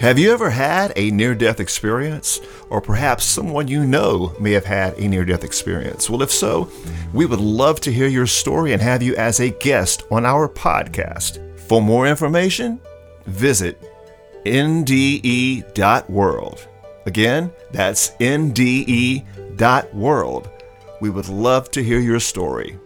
Have you ever had a near death experience? Or perhaps someone you know may have had a near death experience? Well, if so, we would love to hear your story and have you as a guest on our podcast. For more information, visit nde.world. Again, that's nde.world. We would love to hear your story.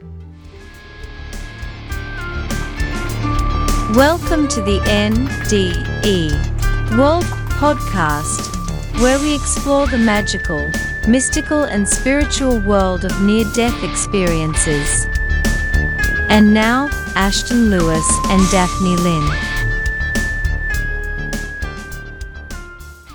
Welcome to the NDE World Podcast, where we explore the magical, mystical, and spiritual world of near death experiences. And now, Ashton Lewis and Daphne Lynn.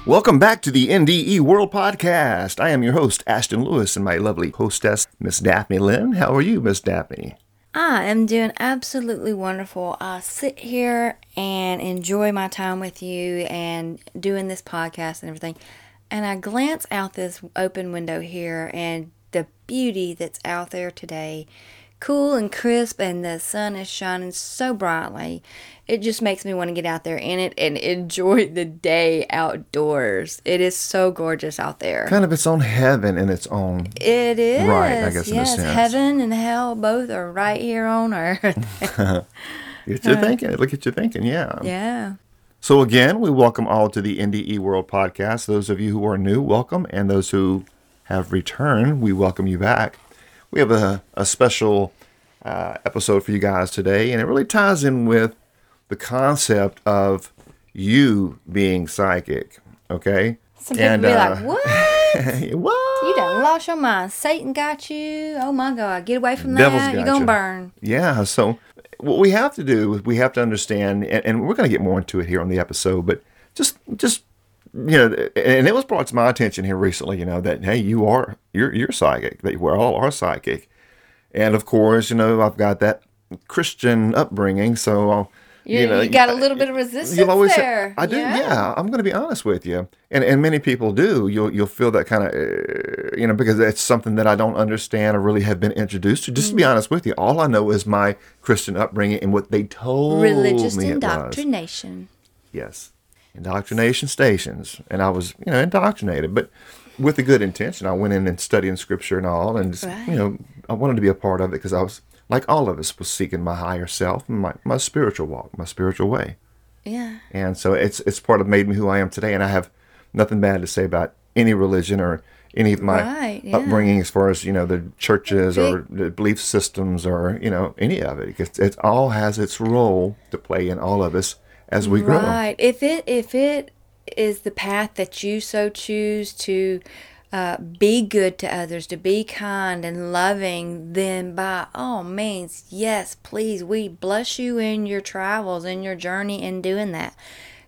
Welcome back to the NDE World Podcast. I am your host, Ashton Lewis, and my lovely hostess, Miss Daphne Lynn. How are you, Miss Daphne? I am doing absolutely wonderful. I sit here and enjoy my time with you and doing this podcast and everything. And I glance out this open window here and the beauty that's out there today cool and crisp and the sun is shining so brightly. It just makes me want to get out there in it and enjoy the day outdoors. It is so gorgeous out there. Kind of its own heaven in its own. It is. Right, I guess in a yes, heaven and hell both are right here on earth. Get you thinking. Look at you thinking. Yeah. yeah. So again, we welcome all to the NDE World Podcast. Those of you who are new, welcome, and those who have returned, we welcome you back. We have a, a special uh, episode for you guys today, and it really ties in with the concept of you being psychic. Okay. Some people And, be uh, like, "What? what? You done lost your mind? Satan got you? Oh my God! Get away from Devil's that! You're gonna you. burn." Yeah. So what we have to do is we have to understand, and, and we're going to get more into it here on the episode, but just just you know, and it was brought to my attention here recently, you know, that hey, you are you're you're psychic, that we all are psychic, and of course, you know, I've got that Christian upbringing, so. I'll, You, you know, you got a little bit of resistance You'll always there. I do. Yeah, I'm going to be honest with you, and and many people do. You'll you'll feel that kind of, uh, you know, because it's something that I don't understand or really have been introduced to. Just to be Mm. honest with you, all I know is my Christian upbringing and what they told Religious me was. indoctrination. Yes, indoctrination stations, and I was you know indoctrinated, but with a good intention. I went in and studying scripture and all, and just, Right. you know I wanted to be a part of it because I was like all of us was seeking my higher self and my my spiritual walk, my spiritual way. Yeah. And so it's it's part of made me who I am today. And I have nothing bad to say about any religion or any of my Right, yeah. upbringing as far as you know the churches or the belief systems or you know any of it. Because it all has its role to play in all of us as we grow. Right. If it if it is the path that you so choose to uh, be good to others, to be kind and loving, then by all means, yes, please, we bless you in your travels, in your journey in doing that.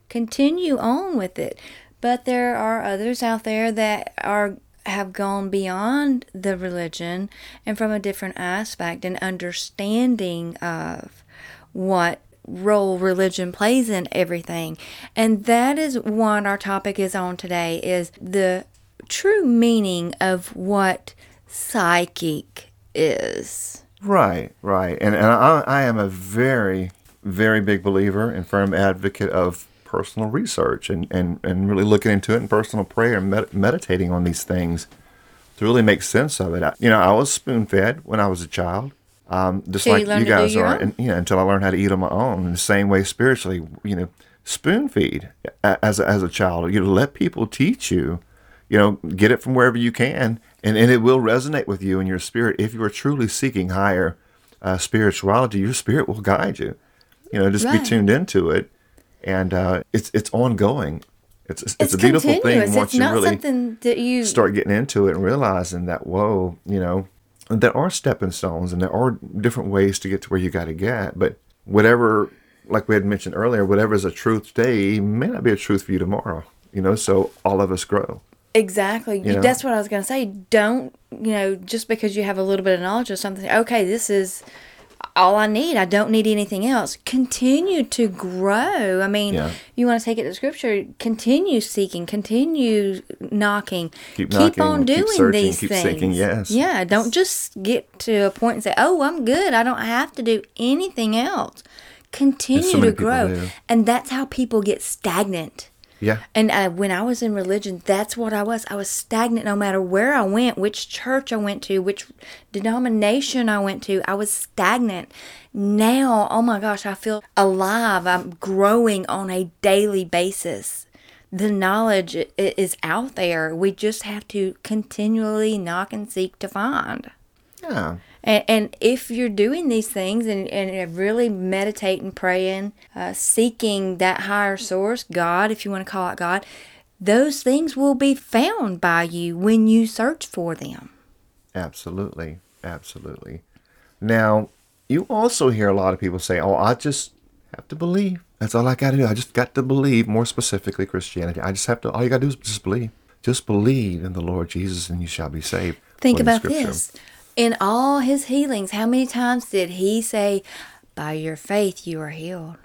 Continue on with it. But there are others out there that are have gone beyond the religion and from a different aspect and understanding of what role religion plays in everything. And that is what our topic is on today is the true meaning of what psychic is. Right, right. And, and I, I am a very, very big believer and firm advocate of personal research and, and, and really looking into it in personal prayer and med- meditating on these things to really make sense of it. I, you know, I was spoon fed when I was a child. Um, just you like learn you guys are, and, you know, until I learned how to eat on my own. In the same way, spiritually, you know, spoon feed as a, as a child. You know, let people teach you. You know, get it from wherever you can, and, and it will resonate with you in your spirit if you are truly seeking higher uh, spirituality. Your spirit will guide you. You know, just be tuned into it, and uh, it's it's ongoing. It's it's, it's a beautiful continuous. thing once It's you really something that you start getting into it and realizing that whoa, you know, there are stepping stones and there are different ways to get to where you got to get. But whatever, like we had mentioned earlier, whatever is a truth today may not be a truth for you tomorrow. You know, so all of us grow. Exactly. You know? That's what I was going to say. Don't, you know, just because you have a little bit of knowledge of something, okay, this is all I need. I don't need anything else. Continue to grow. I mean, Yeah. you want to take it to scripture, continue seeking, continue knocking. Keep knocking, on keep doing searching, these keep things. seeking, yes. Yeah, don't just get to a point and say, "Oh, I'm good. I don't have to do anything else." Continue many to grow. And that's how people get stagnant. Yeah. And uh, when I was in religion, that's what I was. I was stagnant no matter where I went, which church I went to, which denomination I went to. I was stagnant. Now, oh my gosh, I feel alive. I'm growing on a daily basis. The knowledge is out there. We just have to continually knock and seek to find. Yeah. And, and if you're doing these things and, and really meditating, praying, uh, seeking that higher source, God, if you want to call it God, those things will be found by you when you search for them. Absolutely. Absolutely. Now, you also hear a lot of people say, oh, I just have to believe. That's all I got to do. I just got to believe, more specifically Christianity. I just have to, all you got to do is just believe. Just believe in the Lord Jesus and you shall be saved. Think about this. In all his healings, how many times did he say, By your faith you are healed?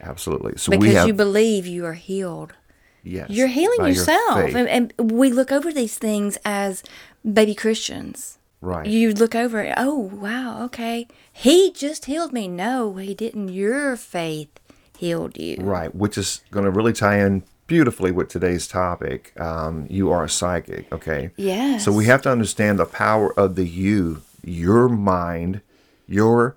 Absolutely. So Because we have, you believe you are healed. yes, You're healing by your yourself. and, and we look over these things as baby Christians. Right. You look over it, oh, wow, okay. He just healed me. No, he didn't. Your faith healed you. Right, which is going to really tie in beautifully with today's topic. Um, you are a psychic, okay? Yes. So we have to understand the power of the you, your mind, your,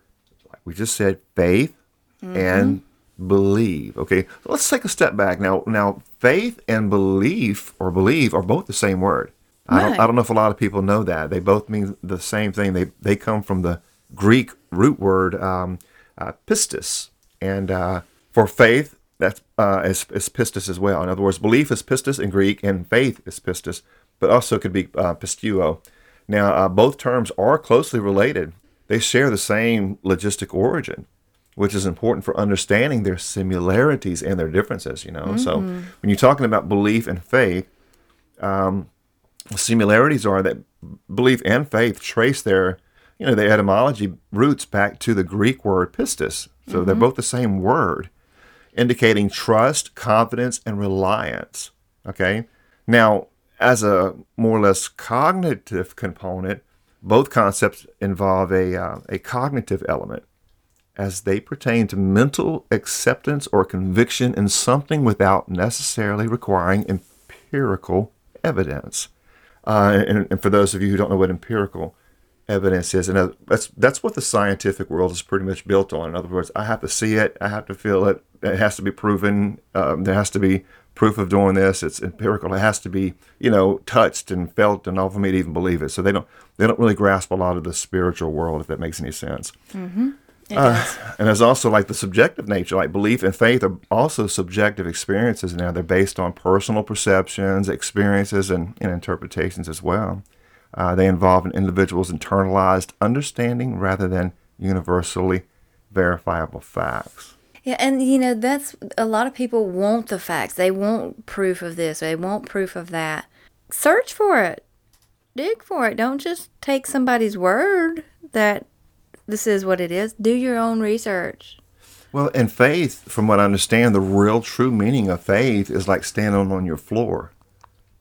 like we just said, faith and believe. Okay, so let's take a step back now. Now, faith and belief or believe are both the same word. I don't, I don't know if a lot of people know that they both mean the same thing. They they come from the Greek root word um, uh, pistis, and uh, for faith that's uh, is, is pistis as well. In other words, belief is pistis in Greek, and faith is pistis, but also could be uh, pistuo. Now, uh, both terms are closely related. They share the same logistic origin, which is important for understanding their similarities and their differences. You know, so when you're talking about belief and faith, similarities are that belief and faith trace their you know the etymology roots back to the greek word pistis so they're both the same word indicating trust confidence and reliance okay now as a more or less cognitive component both concepts involve a, uh, a cognitive element as they pertain to mental acceptance or conviction in something without necessarily requiring empirical evidence. Uh, and, and for those of you who don't know what empirical evidence is, and uh, that's that's what the scientific world is pretty much built on. In other words, I have to see it, I have to feel it, it has to be proven. Um, there has to be proof of doing this. It's empirical. It has to be you know touched and felt, and all for me to even believe it. So they don't they don't really grasp a lot of the spiritual world, if that makes any sense. It does. And there's also like the subjective nature, like belief and faith are also subjective experiences now. They're based on personal perceptions, experiences, and, and interpretations as well. Uh, they involve an individual's internalized understanding rather than universally verifiable facts. Yeah, and you know, that's a lot of people want the facts. They want proof of this, they want proof of that. Search for it. Dig for it. Don't just take somebody's word that this is what it is. Do your own research. Well, in faith, from what I understand, the real true meaning of faith is like standing on your floor.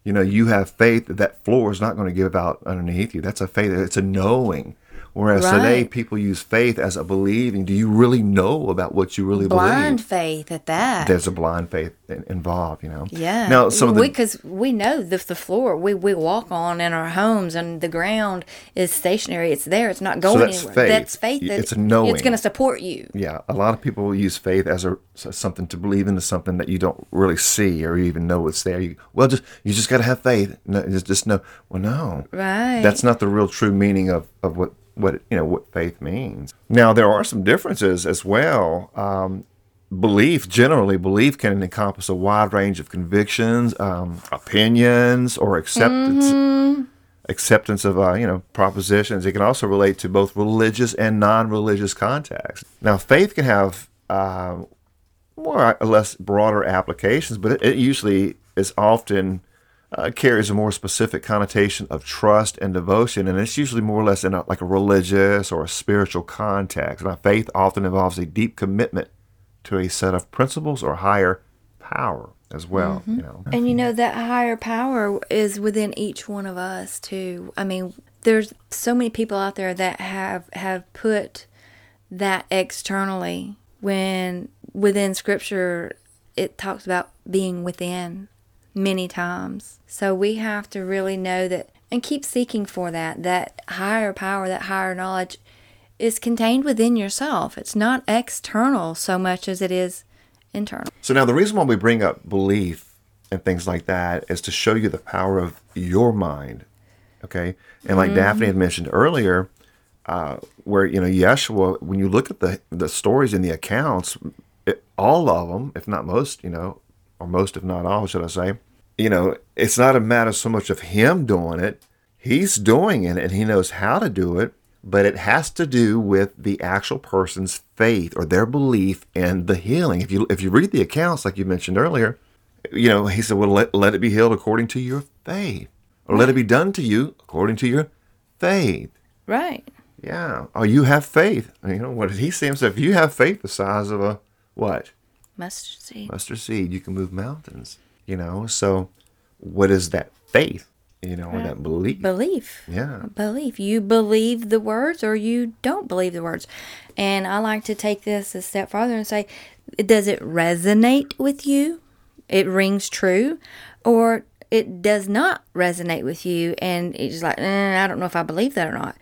You know, you have faith that that floor is not going to give out underneath you. That's a faith. It's a knowing. Whereas today, people use faith as a believing. Do you really know about what you really Blind believe? Blind faith at that. There's a blind faith involved, you know. Yeah. Now, some of the because we know the the floor we, we walk on in our homes and the ground is stationary. It's there. It's not going so that's anywhere. faith. That's faith. That it's knowing. It's going to support you. yeah, a lot of people use faith as a as something to believe into something that you don't really see or even know it's there. You well, just you just got to have faith. No, just just know. Well, no, Right. That's not the real true meaning of of what what you know what faith means. Now there are some differences as well. Um, belief generally belief can encompass a wide range of convictions, um, opinions, or acceptance acceptance of uh, you know propositions. It can also relate to both religious and non-religious contexts. Now, faith can have uh, more or less broader applications, but it, it usually is often uh, carries a more specific connotation of trust and devotion, and it's usually more or less in a, like a religious or a spiritual context. Now, faith often involves a deep commitment to a set of principles or higher power as well. You know. And you know that higher power is within each one of us too. I mean, there's so many people out there that have have put that externally when within scripture it talks about being within many times. So we have to really know that and keep seeking for that. That higher power, that higher knowledge is contained within yourself. It's not external so much as it is internal. So now the reason why we bring up belief and things like that is to show you the power of your mind. Okay. And like Daphne had mentioned earlier, uh, where, you know, Yeshua, when you look at the, the stories in the accounts, it, all of them, if not most, you know, or most, if not all, should I say, you know, it's not a matter so much of him doing it. He's doing it and he knows how to do it, but it has to do with the actual person's faith or their belief in the healing. If you if you read the accounts, like you mentioned earlier, you know, he said, Well, let, let it be healed according to your faith. Or let it be done to you according to your faith. Right. Yeah. Oh, you have faith. You know, what did he say himself? If you have faith the size of a what? Mustard seed. mustard seed, you can move mountains. You know, so what is that faith? You know, or that belief? Belief. Yeah. Belief. You believe the words or you don't believe the words. And I like to take this a step farther and say, does it resonate with you? It rings true? Or it does not resonate with you and it's like, eh, I don't know if I believe that or not.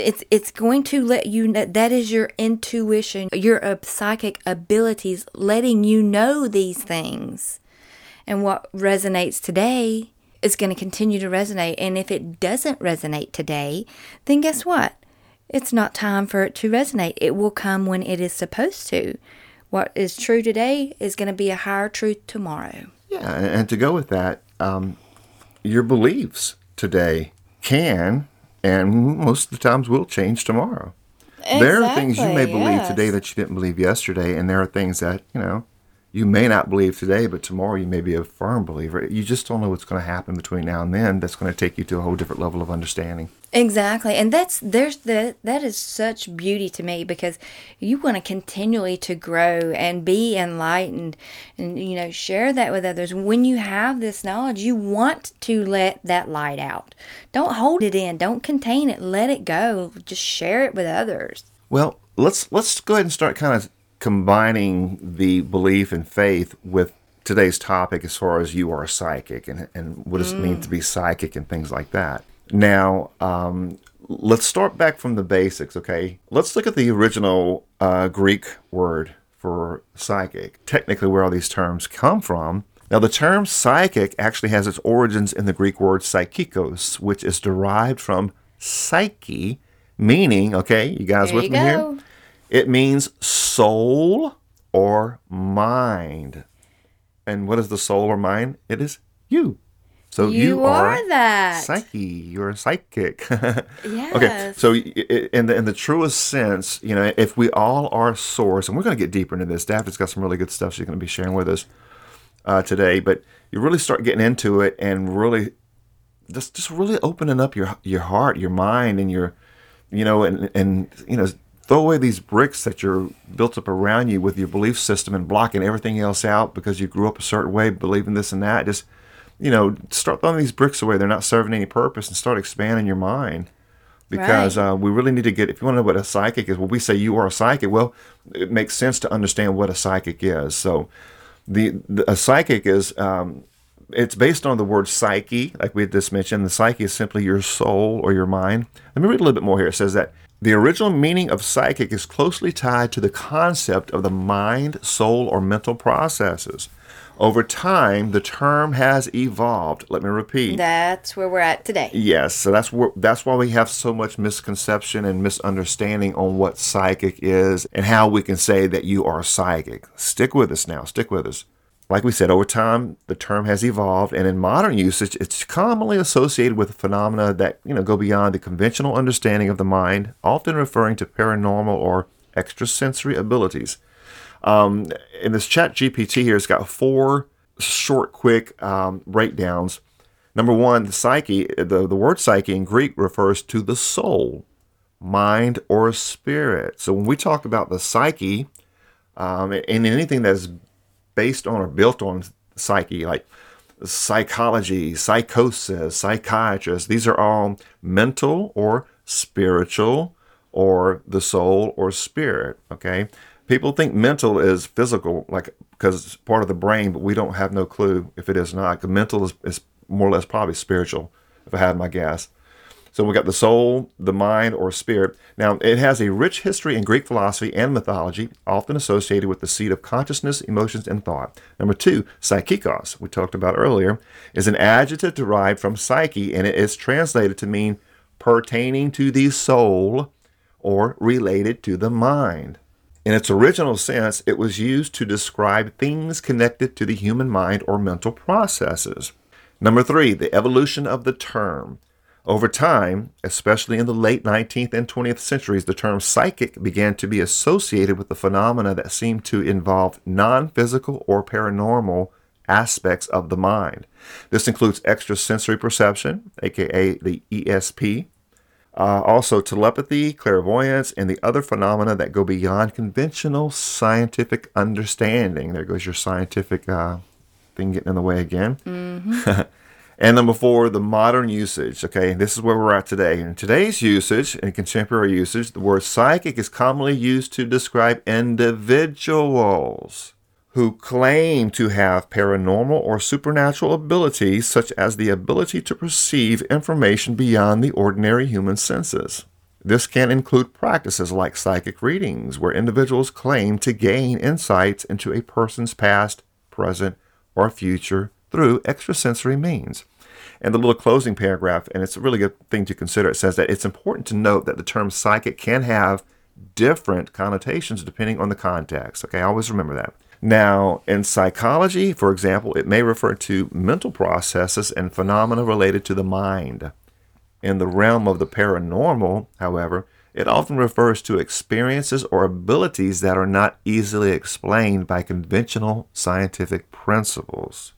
It's it's going to let you know that is your intuition, your uh, psychic abilities letting you know these things. And what resonates today is going to continue to resonate. And if it doesn't resonate today, then guess what? It's not time for it to resonate. It will come when it is supposed to. What is true today is going to be a higher truth tomorrow. Yeah. And, to go with that, um, your beliefs today can and most of the times will change tomorrow. There are things you may believe yes. today that you didn't believe yesterday, and there are things that, you know, you may not believe today, but tomorrow you may be a firm believer. You just don't know what's going to happen between now and then that's going to take you to a whole different level of understanding. Exactly. And that's there's the that is such beauty to me because you want to continually to grow and be enlightened and you know share that with others. When you have this knowledge, you want to let that light out. Don't hold it in. Don't contain it. Let it go. Just share it with others. Well, let's let's go ahead and start kind of combining the belief and faith with today's topic as far as you are a psychic and, and what does it mean to be psychic and things like that. Now, um, let's start back from the basics, okay? Let's look at the original uh, Greek word for psychic, technically where all these terms come from. Now, the term psychic actually has its origins in the Greek word psychikos, which is derived from psyche, meaning, okay, you guys There with you me here? It means soul or mind. And what is the soul or mind? It is you. So you, You are that. psyche. You're a psychic. Okay, so in the in the truest sense, you know, if we all are source, and we're going to get deeper into this. Daphne's got some really good stuff she's going to be sharing with us uh, today. But you really start getting into it and really just just really opening up your your heart, your mind, and your you know, and and you know, throw away these bricks that you're built up around you with your belief system and blocking everything else out because you grew up a certain way, believing this and that. Just you know, start throwing these bricks away. They're not serving any purpose, and start expanding your mind because Right. uh, we really need to get. If you want to know what a psychic is, well, we say you are a psychic. Well, it makes sense to understand what a psychic is. So, the, the a psychic is um, it's based on the word psyche, like we just mentioned. The psyche is simply your soul or your mind. Let me read a little bit more here. It says that the original meaning of psychic is closely tied to the concept of the mind, soul, or mental processes. Over time, the term has evolved. Let me repeat. That's where we're at today. Yes, so that's where that's why we have so much misconception and misunderstanding on what psychic is and how we can say that you are psychic. Stick with us now. Stick with us. Like we said, over time the term has evolved, and in modern usage, it's commonly associated with phenomena that you know go beyond the conventional understanding of the mind, often referring to paranormal or extrasensory abilities. Um, in this chat GPT here, it's got four short, quick um, breakdowns. Number one, the psyche, the, the word psyche in Greek refers to the soul, mind, or spirit. So when we talk about the psyche, um, and anything that's based on or built on psyche, like psychology, psychosis, psychiatrists, these are all mental or spiritual or the soul or spirit. Okay. People think mental is physical, like because it's part of the brain, but we don't have no clue if it is not. Mental is, is more or less probably spiritual, if I had my guess. So we got the soul, the mind, or spirit. Now, it has a rich history in Greek philosophy and mythology, often associated with the seat of consciousness, emotions, and thought. Number two, psychikos, we talked about earlier, is an adjective derived from psyche, and it is translated to mean pertaining to the soul or related to the mind. In its original sense, it was used to describe things connected to the human mind or mental processes. Number three, the evolution of the term. Over time, especially in the late 19th and 20th centuries, the term psychic began to be associated with the phenomena that seemed to involve non physical or paranormal aspects of the mind. This includes extrasensory perception, aka the ESP, uh, also telepathy, clairvoyance, and the other phenomena that go beyond conventional scientific understanding. There goes your scientific uh, thing getting in the way again. Mm-hmm. and number four, the modern usage. Okay, this is where we're at today. In today's usage, in contemporary usage, the word psychic is commonly used to describe individuals who claim to have paranormal or supernatural abilities, such as the ability to perceive information beyond the ordinary human senses. This can include practices like psychic readings, where individuals claim to gain insights into a person's past, present, or future through extrasensory means. And the little closing paragraph, and it's a really good thing to consider, it says that it's important to note that the term psychic can have different connotations depending on the context. Okay, always remember that. Now, in psychology, for example, it may refer to mental processes and phenomena related to the mind. In the realm of the paranormal, however, it often refers to experiences or abilities that are not easily explained by conventional scientific principles.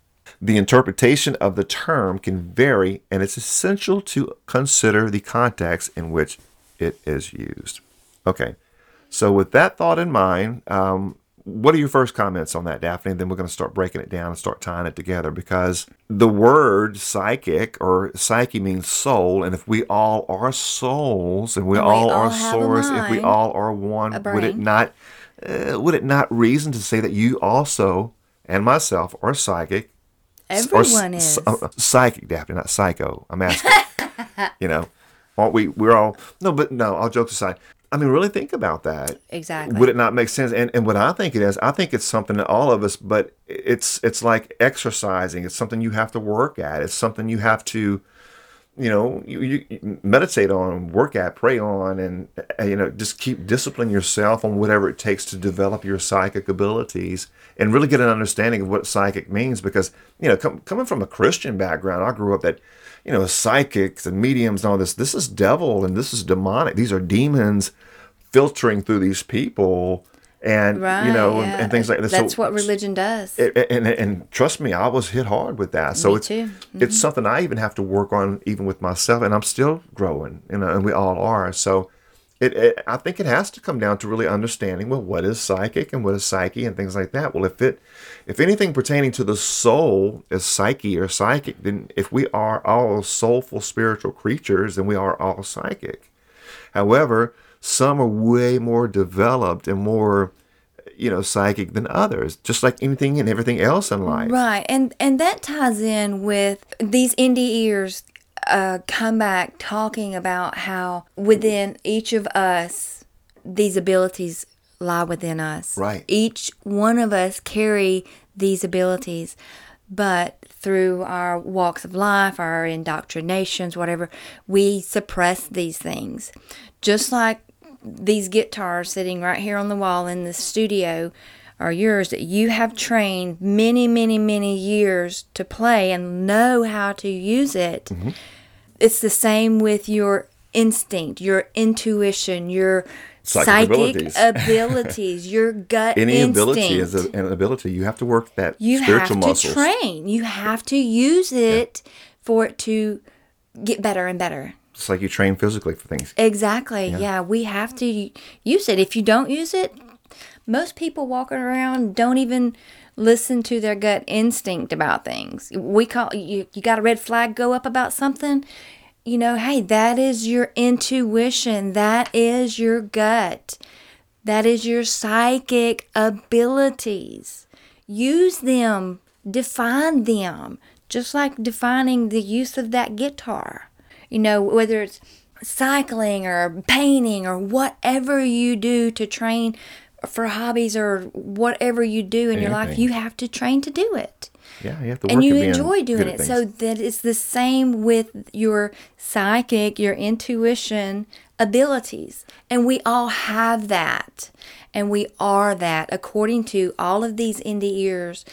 The interpretation of the term can vary, and it's essential to consider the context in which it is used. Okay, so with that thought in mind, um, what are your first comments on that, Daphne? And then we're going to start breaking it down and start tying it together because the word psychic or psyche means soul. And if we all are souls and we, And we all, all are souls, if we all are one, would it not, uh, would it not reason to say that you also and myself are psychic? Or Everyone s- is. uh, psychic, Daphne, not psycho. I'm asking. you know, aren't we? We're all no, but no. All jokes aside, I mean, really think about that. Exactly. Would it not make sense? And and what I think it is, I think it's something that all of us, but it's it's like exercising. It's something you have to work at. It's something you have to, you know, you, you meditate on, work at, pray on, and uh, you know, just keep discipline yourself on whatever it takes to develop your psychic abilities and really get an understanding of what psychic means. Because you know, com- coming from a Christian background, I grew up that you know, psychics and mediums and all this. This is devil and this is demonic. These are demons filtering through these people, and right. you know, and, yeah. and things like that. That's So- what religion does. and, and, and trust me, I was hit hard with that. So Me it's too. Mm-hmm. it's something I even have to work on, even with myself, and I'm still growing. You know, and we all are. So it, it I think it has to come down to really understanding well what is psychic and what is psyche and things like that. Well, if it if anything pertaining to the soul is psyche or psychic, then if we are all soulful spiritual creatures, then we are all psychic. However, some are way more developed and more, you know, psychic than others, just like anything and everything else in life. Right, and and that ties in with these NDErs uh, come back talking about how within each of us these abilities lie within us. Right. Each one of us carry these abilities, but through our walks of life, our indoctrinations, whatever, we suppress these things. Just like these guitars sitting right here on the wall in the studio are yours that you have trained many, many, many years to play and know how to use it. Mm-hmm. It's the same with your instinct, your intuition, your Psychic psychic, abilities. abilities. your gut Any instinct. ability is a, an ability. You have to work that you spiritual have to muscles. train. You have to use it for it to get better and better. It's like you train physically for things. Exactly. Yeah. we have to use it. If you don't use it, most people walking around don't even listen to their gut instinct about things. We call you you got a red flag go up about something, you know, hey, that is your intuition. That is your gut. That is your psychic abilities. use them, define them, just like defining the use of that guitar. You know, whether it's cycling or painting or whatever you do to train for hobbies or whatever you do in your life, you have to train to do it Yeah, you have to work and you enjoy doing it. So that it's the same with your psychic, your intuition abilities. And we all have that. And we are that. According to all of these NDErs,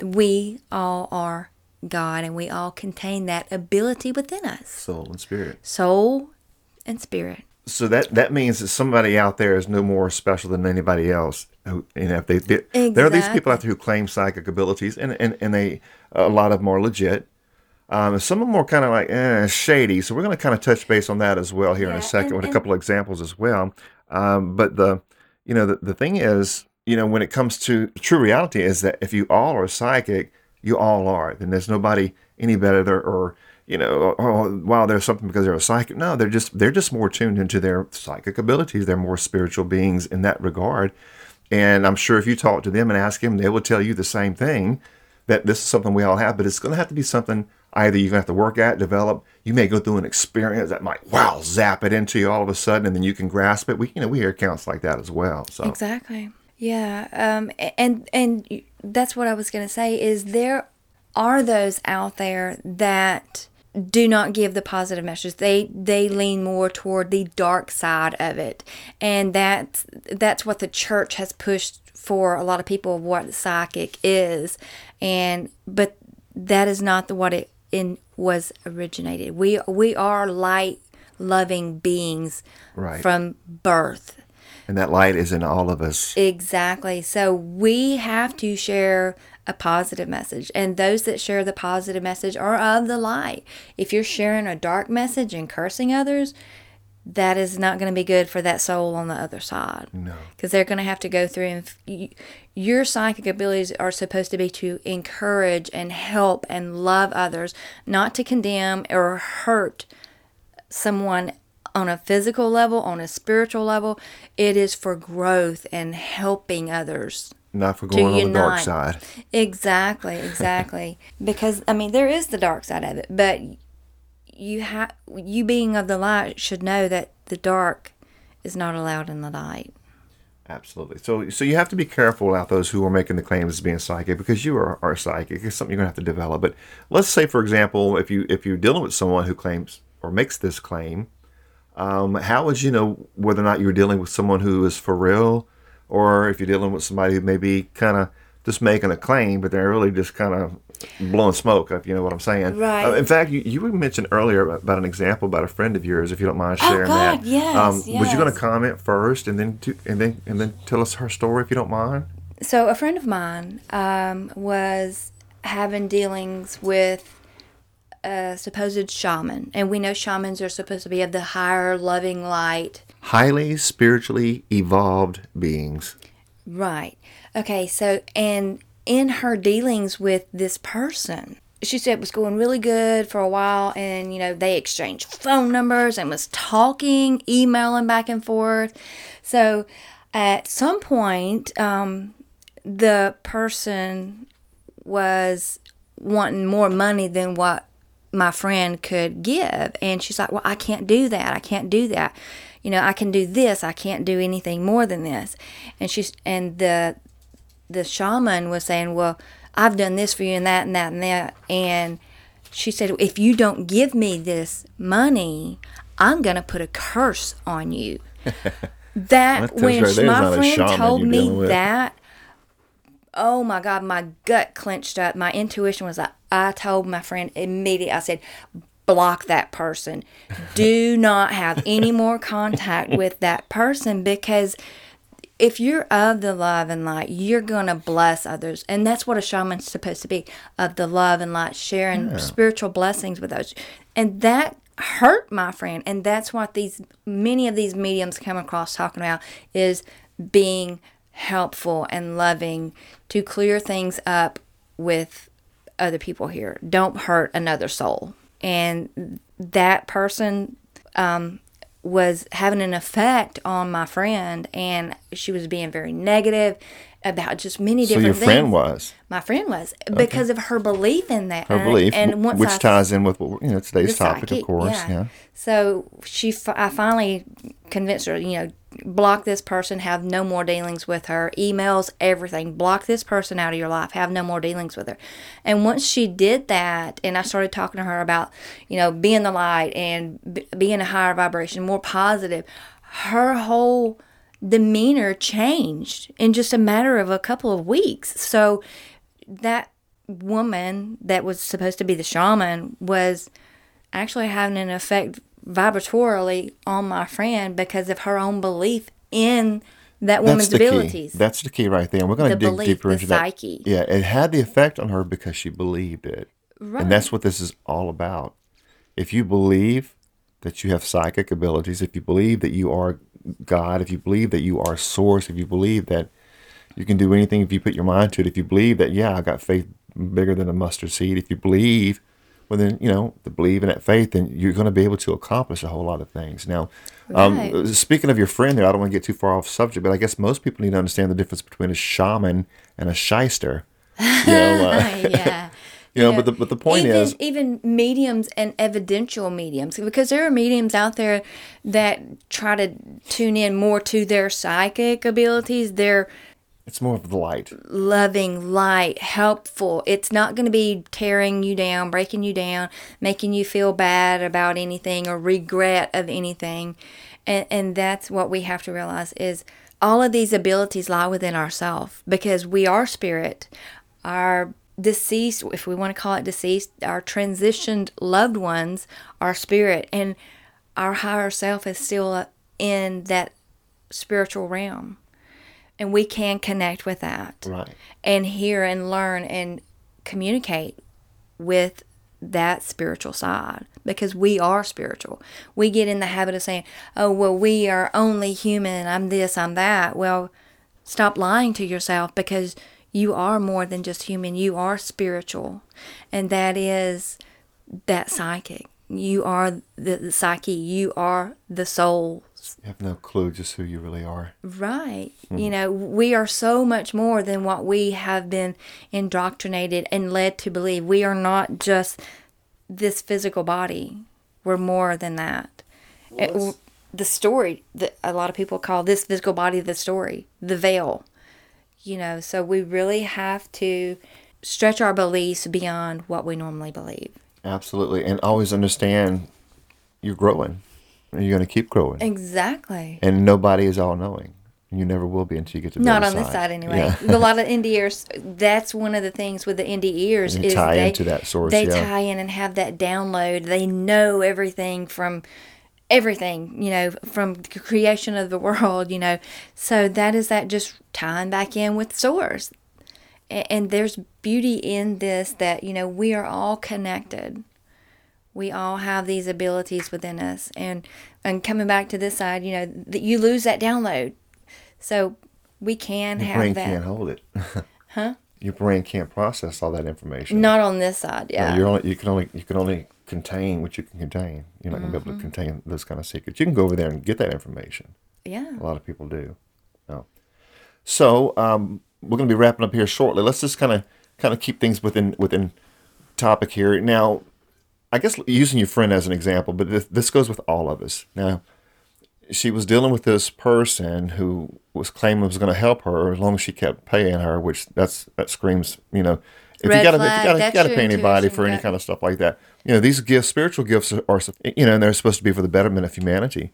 we all are God and we all contain that ability within us. soul and spirit. Soul and spirit. So that that means that somebody out there is no more special than anybody else. Who, you know, if they, they there are these people out there who claim psychic abilities, and and, and they a lot of them are legit. Um, some of them are kind of like eh, shady. So we're going to kind of touch base on that as well here in a second and- with a couple of examples as well. Um, but the you know the, the thing is you know when it comes to true reality is that if you all are psychic, you all are. Then there's nobody any better or you know, oh, wow, there's something because they're a psychic. No, they're just they're just more tuned into their psychic abilities. They're more spiritual beings in that regard. And I'm sure if you talk to them and ask them, they will tell you the same thing that this is something we all have, but it's going to have to be something either you're going to have to work at, develop. You may go through an experience that might wow zap it into you all of a sudden, and then you can grasp it. We you know we hear accounts like that as well. So Exactly. Yeah. Um, and and that's what I was going to say is there are those out there that do not give the positive message. They they lean more toward the dark side of it, and that's that's what the church has pushed for a lot of people of what psychic is, and but that is not the what it in was originated. We we are light loving beings Right. from birth. And that light is in all of us. Exactly. So we have to share a positive message. And those that share the positive message are of the light. If you're sharing a dark message and cursing others, that is not going to be good for that soul on the other side. No. Because they're going to have to go through and f- your psychic abilities are supposed to be to encourage and help and love others, not to condemn or hurt someone on a physical level, on a spiritual level. It is for growth and helping others. Not for going on the dark side. Exactly, exactly. because I mean, there is the dark side of it, but you have you being of the light should know that the dark is not allowed in the light. Absolutely. So, so you have to be careful about those who are making the claims as being psychic because you are, are psychic. It's something you're gonna have to develop. But let's say, for example, if you if you're dealing with someone who claims or makes this claim, um, how would you know whether or not you're dealing with someone who is for real, or if you're dealing with somebody who may be kind of just making a claim, but they're really just kind of blowing smoke? If you know what I'm saying. Right. Uh, in fact, you, you mentioned earlier about an example about a friend of yours. If you don't mind sharing Oh, sharing God, that. yes, Um, Was you going to comment first, and then to, and then and then tell us her story if you don't mind? So a friend of mine um, was having dealings with a supposed shaman, and we know shamans are supposed to be of the higher, loving light. Highly spiritually evolved beings. Right. Okay. So, and in her dealings with this person, she said it was going really good for a while, and you know they exchanged phone numbers and was talking, emailing back and forth. So, at some point, um, the person was wanting more money than what my friend could give. And she's like well i can't do that. I can't do that. You know i can do this. I can't do anything more than this. And she's and the the shaman was saying well i've done this for you and that and that and that. And she said if you don't give me this money i'm going to put a curse on you. That when right. My it's not a friend told me that oh my god my gut clenched up. My intuition was like i told my friend immediately i said block that person. Do not have any more contact with that person because if you're of the love and light you're gonna bless others. And that's what a shaman's supposed to be of the love and light sharing spiritual blessings with others. And that hurt my friend. And that's what these many of these mediums come across talking about is being helpful and loving to clear things up with other people here. Don't hurt another soul. And that person um, was having an effect on my friend and she was being very negative about just many different. So your things. friend was My friend was because of her belief in that. her belief, and once which I ties in with you know today's topic, of course. Yeah. So she, I finally convinced her, you know, block this person, have no more dealings with her, emails, everything. Block this person out of your life, have no more dealings with her. And once she did that, and I started talking to her about, you know, being the light and b- being a higher vibration, more positive, her whole demeanor changed in just a matter of a couple of weeks. So that woman that was supposed to be the shaman was actually having an effect vibratorily on my friend because of her own belief in that woman's That's the abilities. key. That's the key right there. And we're going to dig belief, deeper into psyche. that. Yeah, it had the effect on her because she believed it. And that's what this is all about. If you believe that you have psychic abilities, if you believe that you are God, if you believe that you are source, if you believe that you can do anything if you put your mind to it, if you believe that, yeah, I got faith bigger than a mustard seed, if you believe, well, then, you know, to believe in that faith, then you're going to be able to accomplish a whole lot of things. Now, um, Right. speaking of your friend there, I don't want to get too far off subject, but I guess most people need to understand the difference between a shaman and a shyster. You know, uh, yeah. You know, but the but the point even, is, even mediums and evidential mediums because there are mediums out there that try to tune in more to their psychic abilities. They're it's more of the light. loving light helpful. It's not going to be tearing you down breaking you down making you feel bad about anything or regret of anything. And, and that's what we have to realize is all of these abilities lie within ourselves because we are spirit. Our deceased if we want to call it deceased our transitioned loved ones our spirit and our higher self is still in that spiritual realm and we can connect with that Right. and hear and learn and communicate with that spiritual side because we are spiritual. We get in the habit of saying, oh, well, we are only human. I'm this, I'm that. Well, stop lying to yourself because you are more than just human. You are spiritual. And that is that psychic. You are the, the psyche. You are the soul You have no clue just who you really are. Right. You mm-hmm. know, we are so much more than what we have been indoctrinated and led to believe. We are not just this physical body. We're more than that. It- the story that a lot of people call this physical body the story, the veil. You know, so we really have to stretch our beliefs beyond what we normally believe. Absolutely, and always understand you're growing. and You're going to keep growing, Exactly. and nobody is all knowing. You never will be until you get to the Not on this side anyway. Yeah. a lot of NDErs. That's one of the things with the NDErs is tie they into that source, They yeah. tie in and have that download. They know everything from everything. You know, from the creation of the world. You know, so that is that just tying back in with source. And there's beauty in this that you know we are all connected. We all have these abilities within us, and and coming back to this side, you know, that you lose that download. So we can have Your have brain that. can't hold it. huh? Your brain can't process all that information. Not on this side, yeah. You're only you can only you can only contain what you can contain. You're not gonna be able Mm-hmm. to contain those kind of secrets. You can go over there and get that information. yeah. A lot of people do. No. So um, we're going to be wrapping up here shortly. Let's just kind of kind of keep things within within topic here. Now, I guess using your friend as an example, but this, this goes with all of us. Now, she was dealing with this person who was claiming was going to help her as long as she kept paying her, which that's that screams, you know. If Red you gotta, if you that's you pay anybody for any kind of stuff like that, you know, these gifts, spiritual gifts, are, you know, and they're supposed to be for the betterment of humanity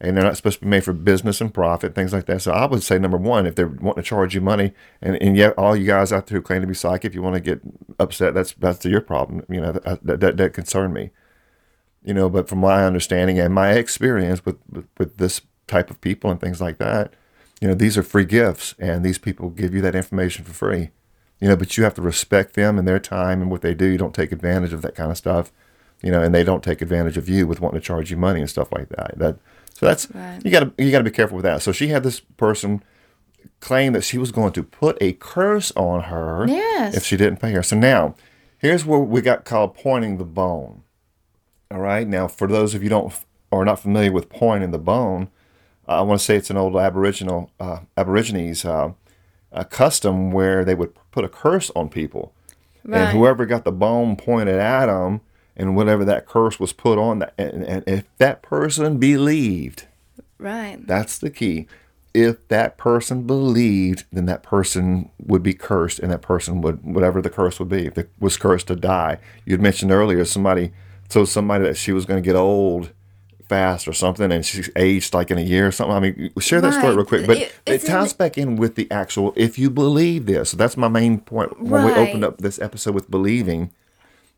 and they're not supposed to be made for business and profit, things like that. So I would say number one, if they're wanting to charge you money, and, and yet all you guys out there who claim to be psychic, if you want to get upset, that's that's your problem. You know that that, that, that concern me. You know, but from my understanding and my experience with, with with this type of people and things like that, you know, these are free gifts, and these people give you that information for free. You know, but you have to respect them and their time and what they do. You don't take advantage of that kind of stuff you know, and they don't take advantage of you with wanting to charge you money and stuff like that. That so that's Right. you got to you got to be careful with that. So she had this person claim that she was going to put a curse on her Yes. if she didn't pay her. So now, here's where we got called pointing the bone. All right. Now, for those of you don't are not familiar with pointing the bone, I want to say it's an old Aboriginal uh, Aborigines uh, a custom where they would put a curse on people, Right. and whoever got the bone pointed at them, and whatever that curse was put on, that, and, and if that person believed, Right. that's the key. If that person believed, then that person would be cursed, and that person would, whatever the curse would be, if it was cursed to die. You'd mentioned earlier somebody told somebody that she was going to get old fast or something, and she aged like in a year or something. I mean, share that story real quick, but It- it, in ties back in with the actual. If you believe this, so that's my main point when we opened up this episode with believing,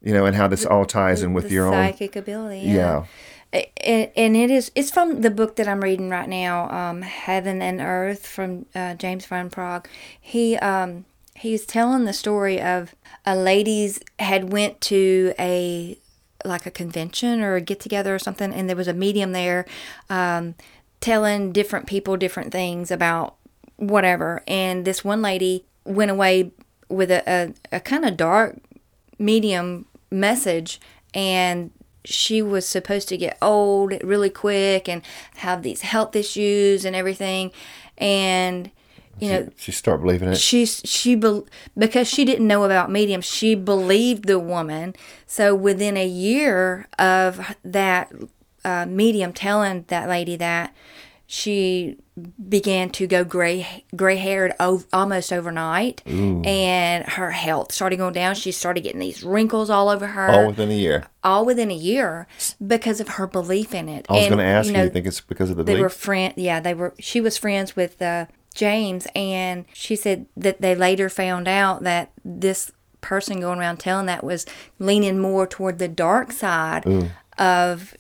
you know, and how this all ties in with the your own. psychic ability. Yeah. A- And, and it is it's from the book that I'm reading right now, um, Heaven and Earth from uh, James Van Praagh. He um, he's telling the story of a ladies had went to a like a convention or a get together or something, and there was a medium there, um, telling different people different things about whatever. And this one lady went away with a, a, a kind of dark medium message and she was supposed to get old really quick and have these health issues and everything and you know She start believing it. she she bel because she didn't know about mediums she believed the woman so within a year of that uh, medium telling that lady that she began to go gray gray haired ov- almost overnight and her health started going down she started getting these wrinkles all over her all within a year. all within a year because of her belief in it I was going to ask you, know, you think it's because of the they belief? were friend yeah they were she was friends with uh, james and she said that they later found out that this person going around telling that was leaning more toward the dark side mm. of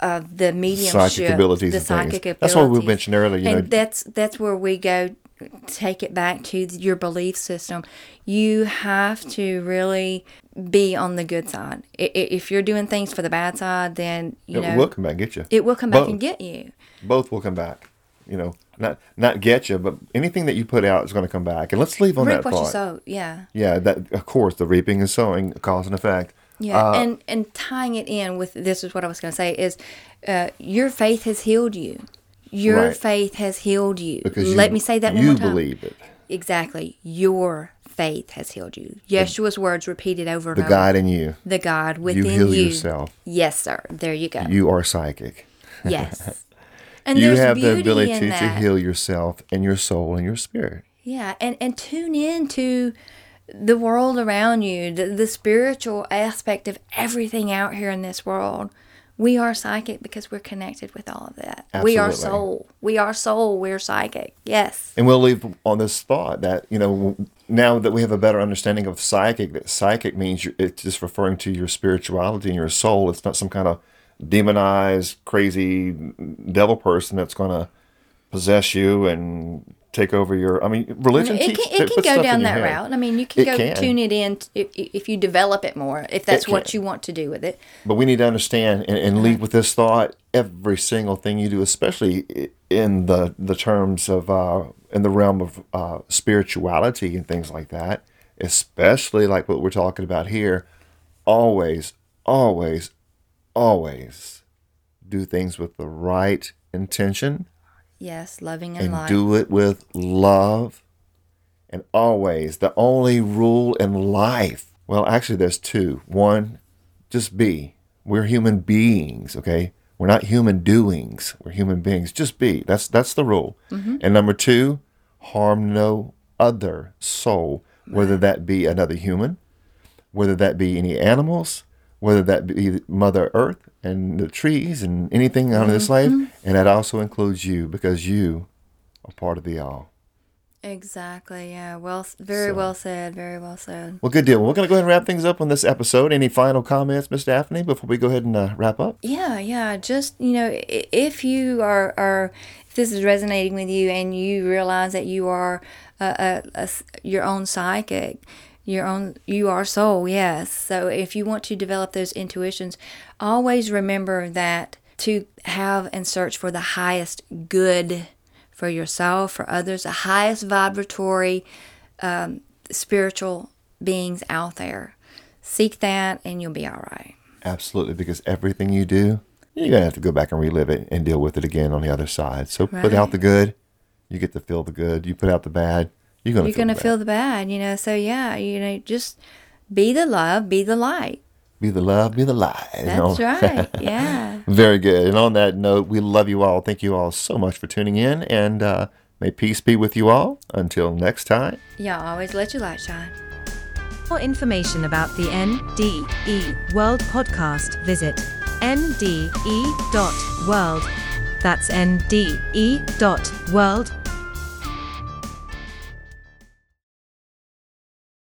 of the mediumship Psychic abilities the psychic abilities That's what we mentioned earlier, you and know- that's that's where we go take it back to your belief system. You have to really be on the good side. If you're doing things for the bad side then you it know will come back and get you. it will come back Both. and get you. Both will come back. You know, not not get you, but anything that you put out is going to come back. And let's leave on reap that what you sow yeah Yeah, that of course the reaping and sowing, cause and effect. yeah Uh, and and tying it in with this is what i was going to say is uh, your faith has healed you your Right. faith has healed you because you, let me say that one you believe it. exactly your faith has healed you yeshua's words repeated over and The over God in you. the god within you. heal you yourself. yes sir there you go You are psychic. yes and you have the ability to heal yourself and your soul and your spirit. Yeah, and and tune in to the world around you, the, the spiritual aspect of everything out here in this world. We are psychic because we're connected with all of that. We are soul. We are soul. We're psychic. Yes. And we'll leave on this thought that, you know, now that we have a better understanding of psychic, that psychic means it's just referring to your spirituality and your soul. It's not some kind of demonized, crazy devil person that's going to possess you and take over your. I mean, religion It teaches- can, it can go down that head. route. I mean, you can It go can. tune it in t- if, if you develop it more, if that's what you want to do with it. But we need to understand and, and lead with this thought every single thing you do, especially in the the terms of uh, in the realm of uh, spirituality and things like that. Especially like what we're talking about here. Always, always, always do things with the right intention Yes, loving and, and light. do it with love. And always, the only rule in life. Well, actually, there's two. One, just be. We're human beings, okay? We're not human doings. We're human beings. Just be. That's that's the rule. Mm-hmm. And number two, harm no other soul, whether that be another human, whether that be any animals, whether that be Mother Earth and the trees and anything out of this life. And that also includes you because you are part of the all. Exactly. Yeah. Well, very So- well said. Very well said. Well, good deal. We're going to go ahead and wrap things up on this episode. Any final comments, Miss Daphne, before we go ahead and uh, wrap up? Yeah, yeah. Just you know, if you are are if this is resonating with you and you realize that you are a, a, a your own psychic, your own you are soul. Yes. So if you want to develop those intuitions, always remember that to have and search for the highest good for yourself, for others, the highest vibratory um, spiritual beings out there. Seek that, and you'll be all right. Absolutely, because everything you do, you're going to have to go back and relive it and deal with it again on the other side. So put out the good, you get to feel the good. You put out the bad, You're gonna you're feel gonna bad. feel the bad, you know. So yeah, you know, just be the love, be the light. Be the love, be the light. you know? That's right. Yeah. Very good. And on that note, we love you all. Thank you all so much for tuning in, and uh, may peace be with you all. Until next time. Yeah, always let your light shine. For information about the NDE World podcast, visit nde.world. That's nde.world.